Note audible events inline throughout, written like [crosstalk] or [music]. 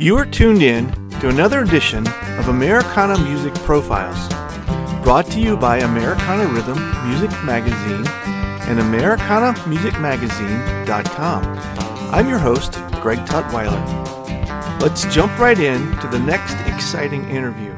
You are tuned in to another edition of Americana Music Profiles, brought to you by Americana Rhythm Music Magazine and AmericanaMusicMagazine.com. I'm your host, Greg Tutwiler. Let's jump right in to the next exciting interview.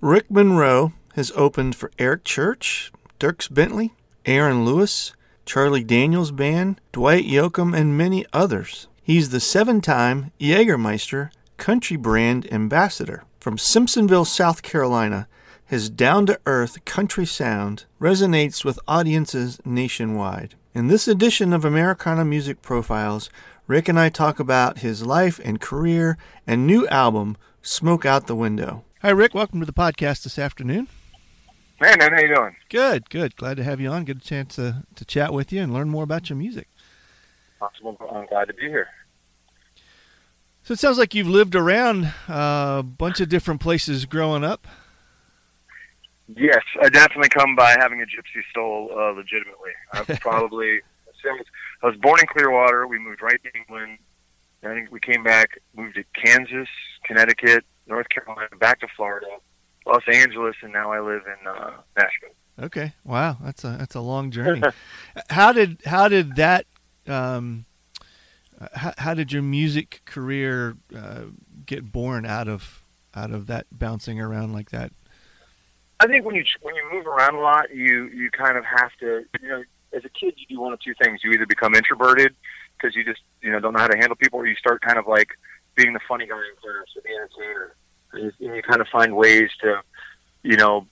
Rick Monroe has opened for Eric Church, Dierks Bentley, Aaron Lewis, Charlie Daniels Band, Dwight Yoakam, and many others. He's the seven time Jägermeister country brand ambassador. From Simpsonville, South Carolina, his down to earth country sound resonates with audiences nationwide. In this edition of Americana Music Profiles, Rick and I talk about his life and career and new album, Smoke Out the Window. Hi, Rick. Welcome to the podcast this afternoon. Hey, man. How you doing? Good, good. Glad to have you on. Get a chance to, to chat with you and learn more about your music. Awesome. I'm glad to be here. So it sounds like you've lived around a bunch of different places growing up. Yes, I definitely come by having a gypsy soul uh, legitimately. [laughs] I've probably I was born in Clearwater. We moved right to England. I think we came back, moved to Kansas, Connecticut, North Carolina, back to Florida, Los Angeles, and now I live in uh, Nashville. Okay, wow, that's a that's a long [laughs] journey. how did how did that um, how, how did your music career uh, get born out of out of that bouncing around like that? I think when you when you move around a lot, you you kind of have to you know as a kid you do one of two things. You either become introverted because you just you know don't know how to handle people, or you start kind of like being the funny guy in class or the entertainer, and you, and you kind of find ways to you know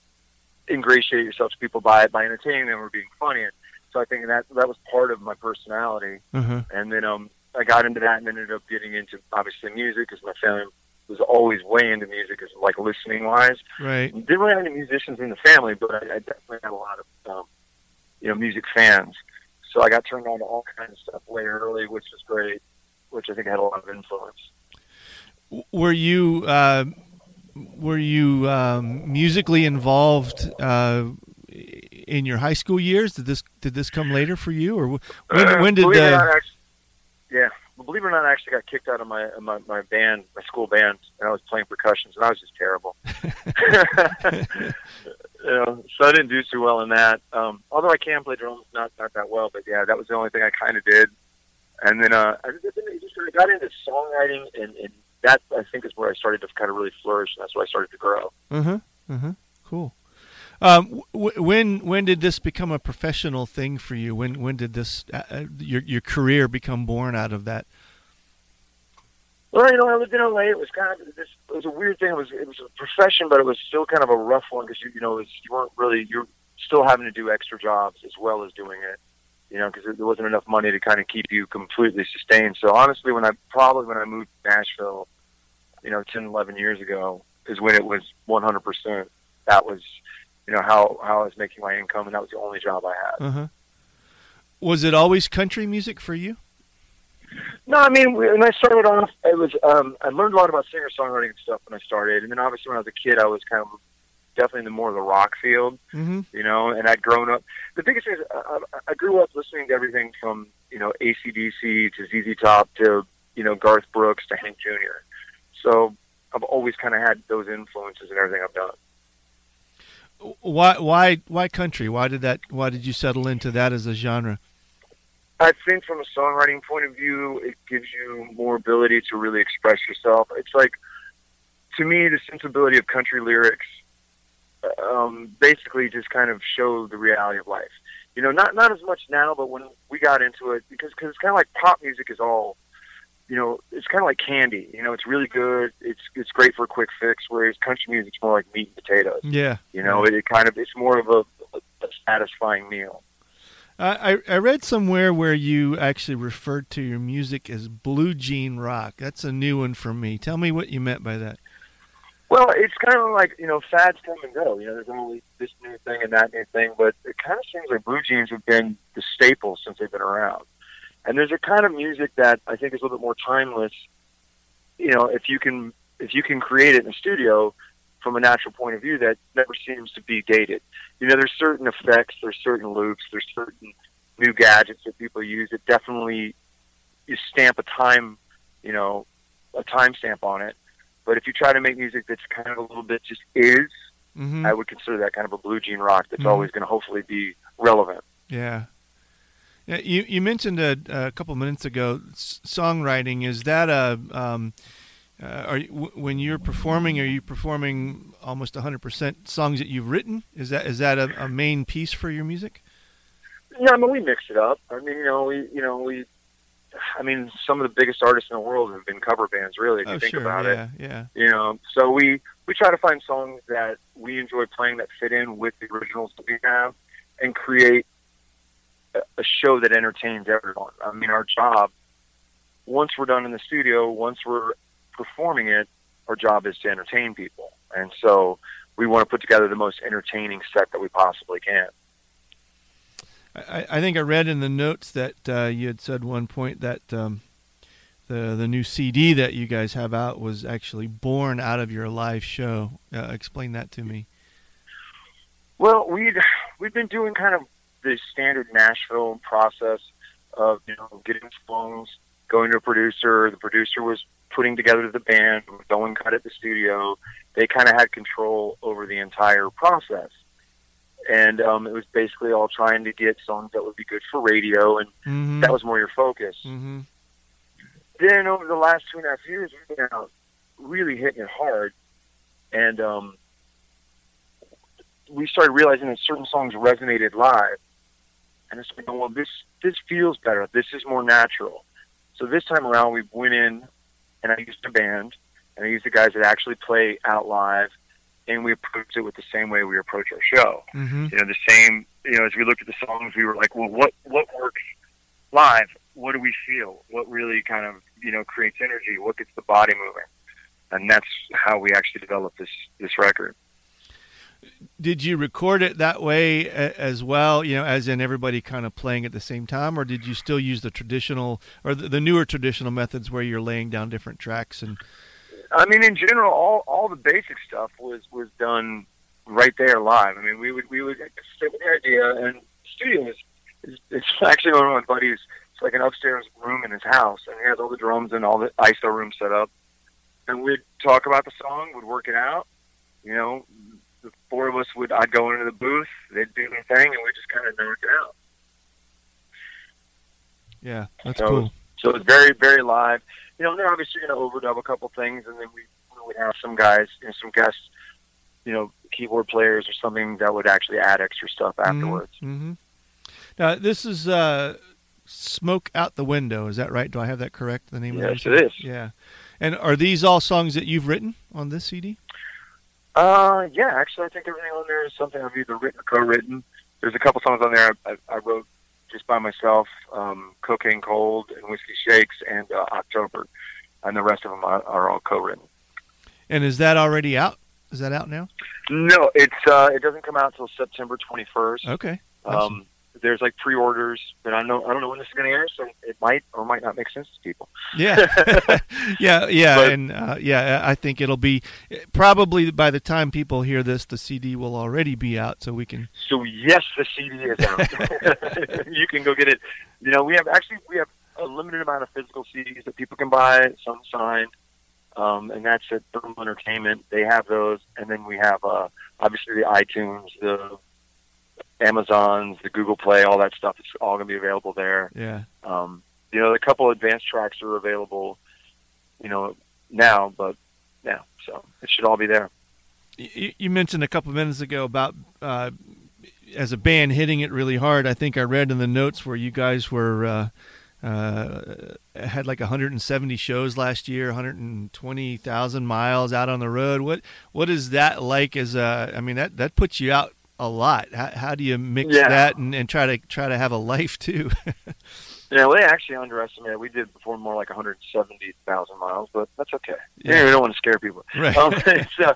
ingratiate yourself to people by by entertaining them or being funny. So I think that that was part of my personality. Uh-huh. And then um I got into that and ended up getting into obviously music because my family was always way into music, as like listening wise. Right. Didn't really have any musicians in the family, but I, I definitely had a lot of um, you know music fans. So I got turned on to all kinds of stuff way early, which was great, which I think had a lot of influence. Were you uh, were you um, musically involved uh, in your high school years? Did this did this come later for you, or when, Uh, when did or the actually, yeah, well, believe it or not, I actually got kicked out of my my my band, my school band, and I was playing percussions, and I was just terrible. [laughs] [laughs] you know, so I didn't do too well in that. Um, although I can play drums, not not that well, but yeah, that was the only thing I kind of did. And then uh, I just, just sort of got into songwriting, and, and that I think is where I started to kind of really flourish, and that's where I started to grow. Uh-huh. Uh-huh. Um, w- when when did this become a professional thing for you? When when did this uh, uh, your your career become born out of that? Well, you know, I lived in LA. It was kind of this. It was a weird thing. It was it was a profession, but it was still kind of a rough one because you you know was, you weren't really you're still having to do extra jobs as well as doing it. You know, because there wasn't enough money to kind of keep you completely sustained. So honestly, when I probably when I moved to Nashville, you know, 10, 11 years ago, is when it was 100. percent That was, you know, how how I was making my income, and that was the only job I had. Uh-huh. Was it always country music for you? No, I mean, when I started off, it was um, I learned a lot about singer songwriting and stuff when I started, and then obviously when I was a kid, I was kind of definitely in the more of the rock field, Mm-hmm. you know. And I'd grown up. The biggest thing is I, I grew up listening to everything from you know ACDC to ZZ Top to you know Garth Brooks to Hank Jr. So I've always kind of had those influences in everything I've done. Why why why country? Why did that? Why did you settle into that as a genre? I think from a songwriting point of view, it gives you more ability to really express yourself. It's like, to me, the sensibility of country lyrics um, basically just kind of show the reality of life. You know, not not as much now, but when we got into it, because cause it's kind of like pop music is all, you know, it's kind of like candy. You know, it's really good. It's it's great for a quick fix. Whereas country music's more like meat and potatoes. Yeah. You know, it, it kind of it's more of a, a satisfying meal. I I read somewhere where you actually referred to your music as blue jean rock. That's a new one for me. Tell me what you meant by that. Well, it's kind of like you know, fads come and go. You know, there's always this new thing and that new thing, but it kind of seems like blue jeans have been the staple since they've been around. And there's a kind of music that I think is a little bit more timeless. You know, if you can if you can create it in a studio from a natural point of view, that never seems to be dated. You know, there's certain effects, there's certain loops, there's certain new gadgets that people use that definitely you stamp a time, you know, a timestamp on it. But if you try to make music that's kind of a little bit just is, hmm I would consider that kind of a blue jean rock that's Mhm. always going to hopefully be relevant. Yeah. Yeah, you you mentioned a, a couple minutes ago songwriting. Is that a um, uh, are you, w- when you're performing? Are you performing almost 100 percent songs that you've written? Is that is that a, a main piece for your music? Yeah, I mean we mix it up. I mean, you know, we you know we. I mean, some of the biggest artists in the world have been cover bands. Really, if you oh, think sure. about it. yeah, yeah. you know so we we try to find songs that we enjoy playing that fit in with the originals that we have and create a, show that entertains everyone i mean our job once we're done in the studio once we're performing it our job is to entertain people and so we want to put together the most entertaining set that we possibly can I, I think I read in the notes that uh, you had said one point that um, the the new CD that you guys have out was actually born out of your live show. Uh, explain that to me. Well, we'd we've been doing kind of the standard Nashville process of you know getting songs, going to a producer. The producer was putting together the band, going cut at the studio. They kind of had control over the entire process, and um, it was basically all trying to get songs that would be good for radio, and Mm-hmm. that was more your focus. Mm-hmm. Then over the last two and a half years, we've been out really hitting it hard, and um, we started realizing that certain songs resonated live, and it's like, oh, well, this this feels better. This is more natural. So this time around, we went in, and I used a band, and I used the guys that actually play out live, and we approached it with the same way we approach our show Mm-hmm. you know the same you know as we looked at the songs we were like well what what works live what do we feel what really kind of you know creates energy what gets the body moving and that's how we actually developed this this record Did you record it that way as well? You know, as in everybody kind of playing at the same time, or did you still use the traditional or the, the newer traditional methods where you're laying down different tracks and? i mean in general all all the basic stuff was was done right there live i mean we would we would sit with the idea and studio is, is it's actually one of my buddies it's like an upstairs room in his house and he has all the drums and all the iso room set up and we'd talk about the song would work it out you know the four of us would i'd go into the booth they'd do their thing and we'd just kind of knock it out Yeah, that's So- cool. So it's very, very live. You know, they're obviously going to overdub a couple things, and then we, we would have some guys, you know, some guests, you know, keyboard players or something that would actually add extra stuff afterwards. Mm-hmm. Now this is uh, "Smoke Out the Window." Is that right? Do I have that correct? The name Yes, of it is. Yeah. And are these all songs that you've written on this CD? Uh, yeah, actually, I think everything on there is something I've either written or co-written. There's a couple songs on there I, I, I wrote just by myself, um, "Cocaine Cold" and "Whiskey Shakes" and uh, "October," and the rest of them are, are all co-written. And is that already out? Is that out now? No, it's uh, it doesn't come out until September 21st. Okay. Um, there's like pre-orders, but I don't know I don't know when this is going to air, so it might or might not make sense to people. Yeah, [laughs] [laughs] yeah, yeah, But- and uh, yeah, I think it'll be probably by the time people hear this, the CD will already be out, so we can. So yes, the CD is out. [laughs] you can go get it. You know, we have actually we have a limited amount of physical CDs that people can buy, some signed, um, and that's at Thermal Entertainment. They have those, and then we have uh, obviously the iTunes, the Amazons, the Google Play, all that stuff. It's all going to be available there. Yeah, Um, you know, a couple advanced tracks are available, you know, now, but yeah, so it should all be there. you, you mentioned a couple minutes ago about uh, as a band hitting it really hard. I think I read in the notes where you guys were. Uh, uh, had like 170 shows last year, 120,000 miles out on the road. What what is that like? As a, I mean that that puts you out a lot. How, how do you mix Yeah. that and, and try to try to have a life too? [laughs] Yeah, we actually underestimated. We did perform more like 170,000 miles, but that's okay. Yeah. We don't want to scare people. right. Um, [laughs] [laughs] it's uh,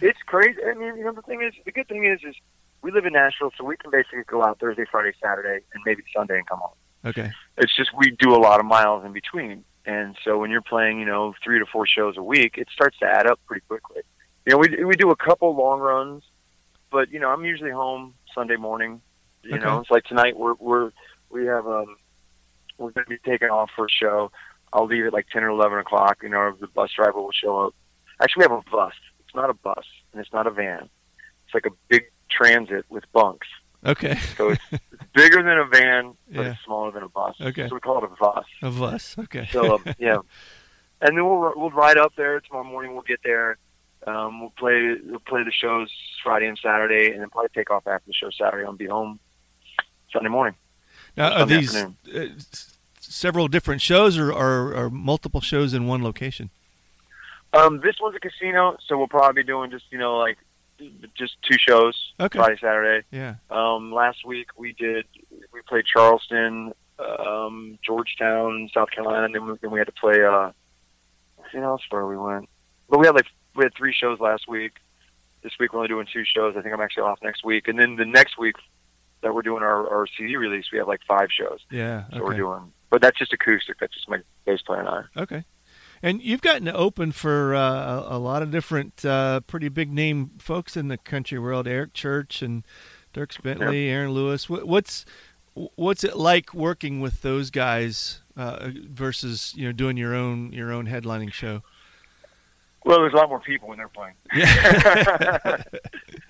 it's crazy. I mean, you know, the thing is, the good thing is, is we live in Nashville, so we can basically go out Thursday, Friday, Saturday, and maybe Sunday and come home. okay. It's just we do a lot of miles in between, and so when you're playing, you know, three to four shows a week, it starts to add up pretty quickly. You know, we we do a couple long runs, but you know, I'm usually home Sunday morning. You know, it's like tonight we're we're we have um we're going to be taking off for a show. I'll leave at like ten or eleven o'clock. You know, the bus driver will show up. Actually, we have a bus. It's not a bus, and it's not a van. It's like a big transit with bunks. Okay. So it's, it's [laughs] bigger than a van, but Yeah. it's smaller than a bus. Okay. So we call it a bus. A bus. Okay. So um, yeah, [laughs] and then we'll we'll ride up there tomorrow morning. We'll get there. Um, we'll play we'll play the shows Friday and Saturday, and then probably take off after the show Saturday and be home Sunday morning. now, are Sunday these uh, several different shows or, or, or multiple shows in one location? Um, this one's a casino, so we'll probably be doing just you know like just two shows Okay. Friday Saturday. Yeah. Um, last week we did we played Charleston, um, Georgetown, South Carolina, and then we, then we had to play. Uh, you know, else where we went, but we had like we had three shows last week. This week we're only doing two shows. I think I'm actually off next week, and then the next week that we're doing our, our CD release, we have like five shows. Yeah. So we're doing, but that's just acoustic. That's just my bass player and I. Okay. And you've gotten to open for uh, a, a lot of different, uh, pretty big name folks in the country world. Eric Church and Dirk Bentley, Aaron Lewis. What, what's what's it like working with those guys uh, versus you know doing your own your own headlining show? Well, there's a lot more people when they're playing. [laughs]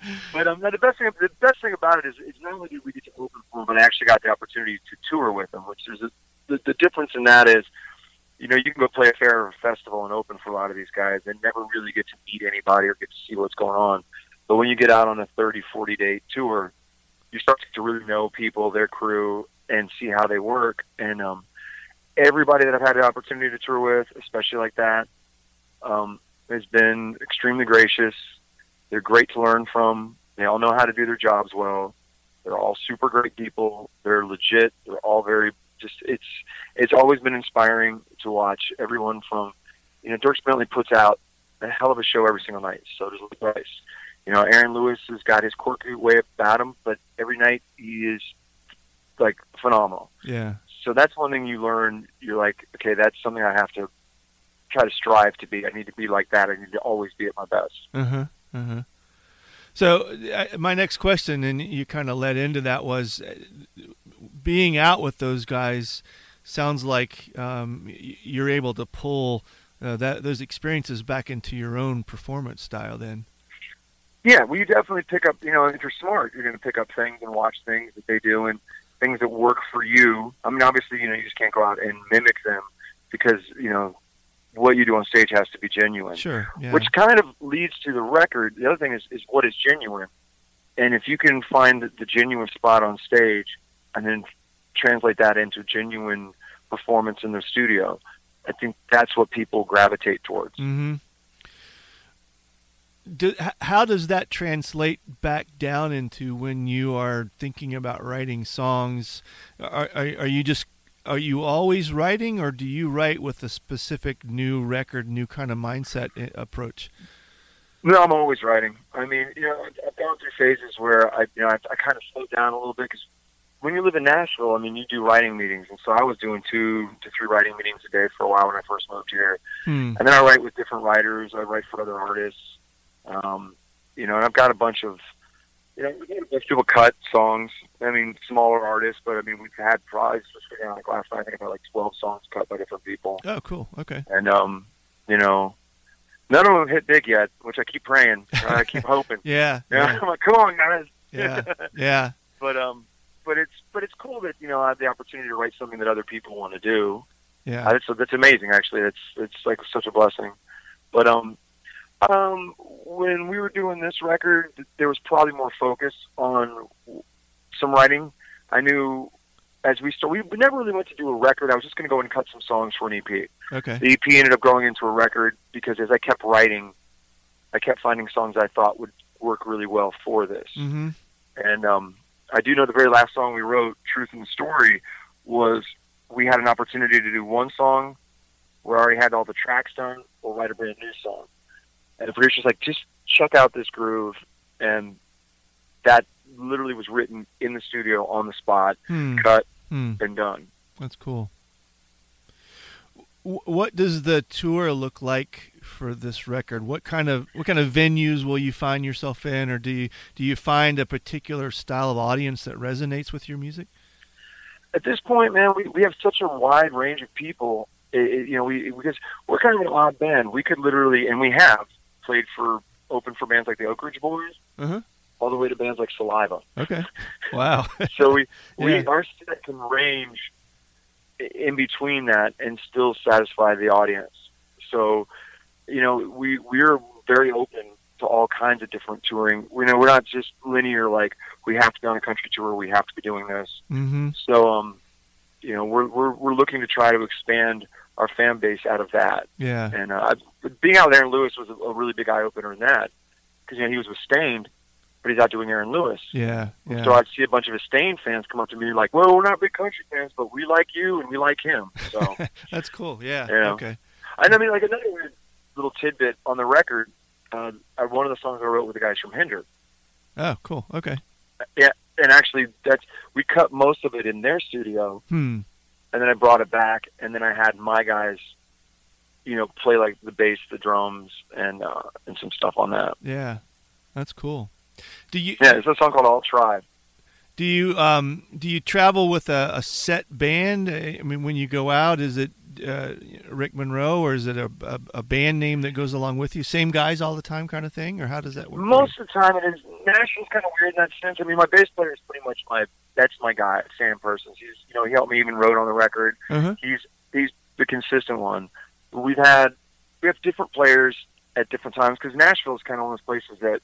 [laughs] But um, the best thing the best thing about it is, is not only did we get to open for them, but I actually got the opportunity to tour with them. Which there's a, the the difference in that is, you know, you can go play a fair or a festival and open for a lot of these guys and never really get to meet anybody or get to see what's going on. But when you get out on a 30, 40 day tour, you start to really know people, their crew, and see how they work. And um, everybody that I've had the opportunity to tour with, especially like that, um, has been extremely gracious. They're great to learn from. They all know how to do their jobs well. They're all super great people. They're legit. They're all very just. It's it's always been inspiring to watch everyone from, you know, Dirk Bentley puts out a hell of a show every single night. So does Lee Brice. You know, Aaron Lewis has got his quirky way about him, but every night he is like phenomenal. yeah. So that's one thing you learn. You're like, okay, that's something I have to try to strive to be. I need to be like that. I need to always be at my best. Uh huh. Uh huh. So uh, my next question, and you kind of led into that, was uh, being out with those guys. Sounds like um, you're able to pull uh, that those experiences back into your own performance style. Then. Yeah, well, you definitely pick up. You know, if you're smart, you're going to pick up things and watch things that they do and things that work for you. I mean, obviously, you know, you just can't go out and mimic them because you know what you do on stage has to be genuine. Sure. Yeah. Which kind of leads to the record. The other thing is, is what is genuine, and if you can find the, the genuine spot on stage, and then translate that into genuine performance in the studio, I think that's what people gravitate towards. Mm-hmm. Do, how does that translate back down into when you are thinking about writing songs? Are, are, are you just are you always writing, or do you write with a specific new record, new kind of mindset approach? No, I'm always writing. I mean, you know, I've gone through phases where I, you know, I, I kind of slowed down a little bit because when you live in Nashville, I mean, you do writing meetings, and so I was doing two to three writing meetings a day for a while when I first moved here. Hmm. And then I write with different writers. I write for other artists. Um, you know, and I've got a bunch of, you know, we've had a bunch of people cut songs. I mean, smaller artists, but I mean, we've had probably, you know, like last night, I think about like 12 songs cut by different people. Oh, cool. Okay. And, um, you know, none of them hit big yet, which I keep praying. I keep [laughs] hoping. Yeah. Yeah, [laughs] I'm like, come on, guys. Yeah. [laughs] Yeah. But um, but it's but it's cool that you know I have the opportunity to write something that other people want to do. Yeah. Uh, that's that's amazing. Actually, it's it's like such a blessing. But um, um, when we were doing this record, there was probably more focus on some writing. I knew as we started, we never really went to do a record. I was just going to go and cut some songs for an EP. Okay. The EP ended up growing into a record because as I kept writing, I kept finding songs I thought would work really well for this. Mm-hmm. And um, I do know the very last song we wrote, "Truth in the Story," was we had an opportunity to do one song We already had all the tracks done, We'll write a brand new song. And the producer's like, "Just check out this groove," and that literally was written in the studio on the spot, Hmm. cut Hmm. and done. That's cool. W- What does the tour look like for this record? What kind of what kind of venues will you find yourself in, or do you do you find a particular style of audience that resonates with your music? At this point, man, we we have such a wide range of people it, it, you know, we because we're kind of an odd band. We could literally, and we have played for open for bands like the Oak Ridge Boys, Uh-huh. all the way to bands like Saliva. Okay. [laughs] Wow. So we, [laughs] we Yeah. our set can range in between that and still satisfy the audience. So, you know, we we're very open to all kinds of different touring. You know we're not just linear like we have to be on a country tour, we have to be doing this. mm-hmm. So, um, you know, we're we're we're looking to try to expand our fan base out of that. Yeah. And uh, being out with Aaron Lewis was a, a really big eye opener in that because you know he was with Staind, but he's out doing Aaron Lewis. Yeah. Yeah. So I'd see a bunch of his Staind fans come up to me like, "Well, we're not big country fans, but we like you and we like him." So, [laughs] That's cool. Yeah. Yeah. Okay. and I mean, like another weird little tidbit on the record, uh, uh, one of the songs I wrote with the guys from Hinder, Oh, cool. Okay. Yeah, and actually that's we cut most of it in their studio, Hmm. and then I brought it back, and then I had my guys, you know, play like the bass, the drums, and uh, and some stuff on that. Yeah. That's cool. Do you Yeah, it's a song called "All Tribe." do you um do you travel with a, a set band? I mean, when you go out, is it uh, Rick Monroe or is it a, a a band name that goes along with you? Same guys all the time, kind of thing, or how does that work? Most of the time, it is Nashville's kind of weird in that sense. I mean, my bass player is pretty much my that's my guy, Sam Persons. He's you know he helped me even wrote on the record. Uh-huh. He's he's the consistent one. We've had we have different players at different times because Nashville is kind of one of those places that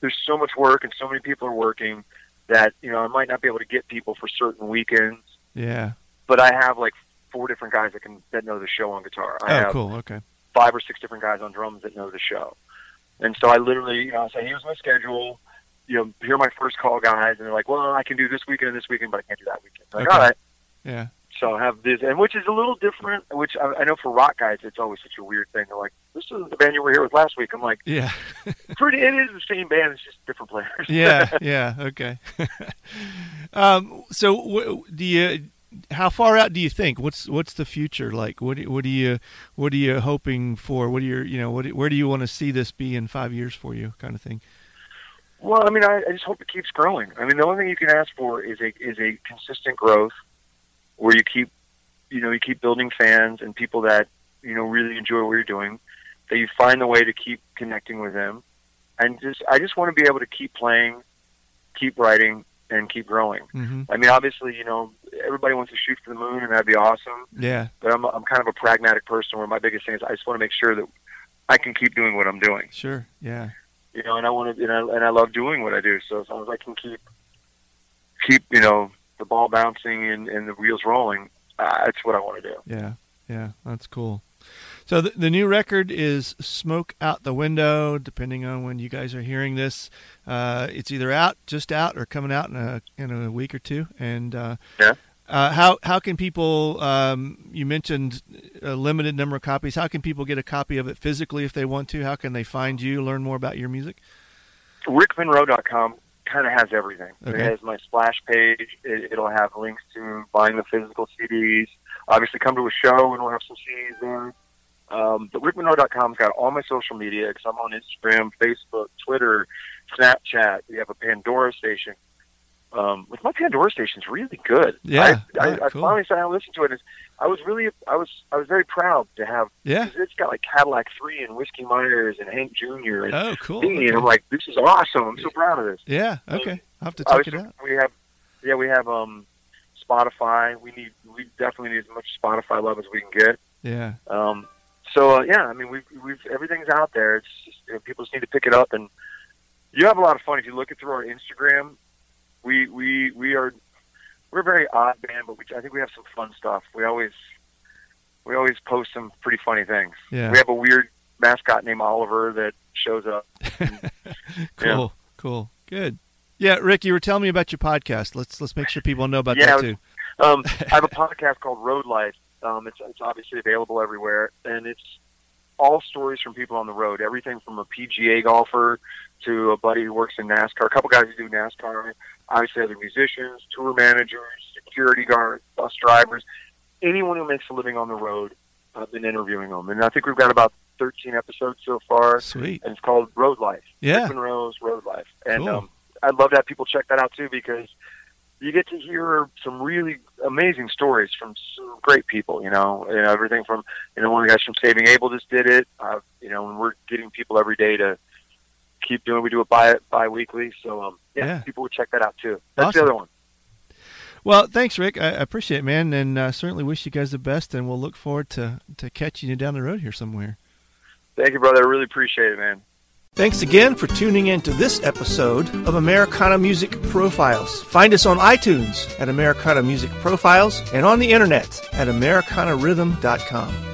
there's so much work and so many people are working that you know I might not be able to get people for certain weekends, Yeah. but I have like four different guys that can that know the show on guitar. I Oh, have cool. Okay. five or six different guys on drums that know the show. And so I literally, you know, I say, here's my schedule. You know, here are my first call guys, and they're like, well, I can do this weekend and this weekend, but I can't do that weekend. I'm like, Okay. all right. Yeah. So have this, and which is a little different. Which I, I know for rock guys, it's always such a weird thing. They're like, "This is the band you were here with last week." I'm like, Yeah. [laughs] "Pretty, it is the same band. It's just different players." yeah, [laughs] yeah, okay. [laughs] um, so, wh- do you? How far out do you think? What's what's the future like? What do- what are you what are you hoping for? What are your you know what where do you want to see this be in five years for you? Kind of thing. Well, I mean, I, I just hope it keeps growing. I mean, the only thing you can ask for is a is a consistent growth, where you keep, you know, you keep building fans and people that you know really enjoy what you're doing. That you find the way to keep connecting with them, and just I just want to be able to keep playing, keep writing, and keep growing. hmm I mean, obviously, you know, everybody wants to shoot for the moon, and that'd be awesome. Yeah, But I'm I'm kind of a pragmatic person, where my biggest thing is I just want to make sure that I can keep doing what I'm doing sure. Yeah, you know, and I want to, and I, and I love doing what I do. So as long as I can keep, keep, you know, the ball bouncing and, and the wheels rolling, uh, that's what I want to do. yeah, yeah. That's cool. So the, the new record is "Smoke Out the Window." Depending on when you guys are hearing this, uh, it's either out, just out, or coming out in a in a week or two. And uh, Yeah. uh, how how can people? Um, you mentioned a limited number of copies. How can people get a copy of it physically if they want to? How can they find you, learn more about your music? RickMonroe.com kind of has everything. Okay. It has my splash page. It, it'll have links to buying the physical CDs. Obviously, come to a show and we'll have some CDs there. Um, but RickMonroe.com's got all my social media because I'm on Instagram, Facebook, Twitter, Snapchat. We have a Pandora station. Um, with my Pandora station's really good. Yeah. I, I, Oh, I cool. finally sat down and to it. And I was really, I was, I was very proud to have. Yeah. It's got like Cadillac Three and Whiskey Myers and Hank Jr. and Oh, cool. me, and I'm like, this is awesome. I'm so proud of this. Yeah. Okay. I'll have to check it out. We have, yeah, we have um, Spotify. We need, we definitely need as much Spotify love as we can get. Yeah. Um, so uh, yeah, I mean, we've, we've everything's out there. It's just, you know, people just need to pick it up, and you have a lot of fun if you look it through our Instagram. We we we are we're a very odd band, but we, I think we have some fun stuff. We always we always post some pretty funny things. Yeah. We have a weird mascot named Oliver that shows up. [laughs] cool. Cool. Good. Yeah, Rick, you were telling me about your podcast. Let's let's make sure people know about Yeah, that too. Um, [laughs] I have a podcast called Road Life. Um, it's, it's obviously available everywhere, and it's all stories from people on the road. Everything from a PGA golfer to a buddy who works in NASCAR. A couple guys who do NASCAR. Obviously, other musicians, tour managers, security guards, bus drivers, anyone who makes a living on the road. I've been interviewing them, and I think we've got about 13 episodes so far, Sweet. and it's called Road Life. Yeah. Rick Monroe's Road Life, and Cool. um, I'd love to have people check that out too because you get to hear some really amazing stories from some great people. You know, know everything from you know one of the guys from Saving Abel just did it. Uh, you know, and we're getting people every day to keep doing. We do it bi bi weekly, so um, yeah, yeah, people would check that out too. That's awesome. the other one. Well, thanks, Rick. I appreciate it, man, and uh, certainly wish you guys the best. And we'll look forward to to catching you down the road here somewhere. Thank you, brother. I really appreciate it, man. Thanks again for tuning in to this episode of Americana Music Profiles. Find us on iTunes at Americana Music Profiles and on the internet at AmericanaRhythm.com.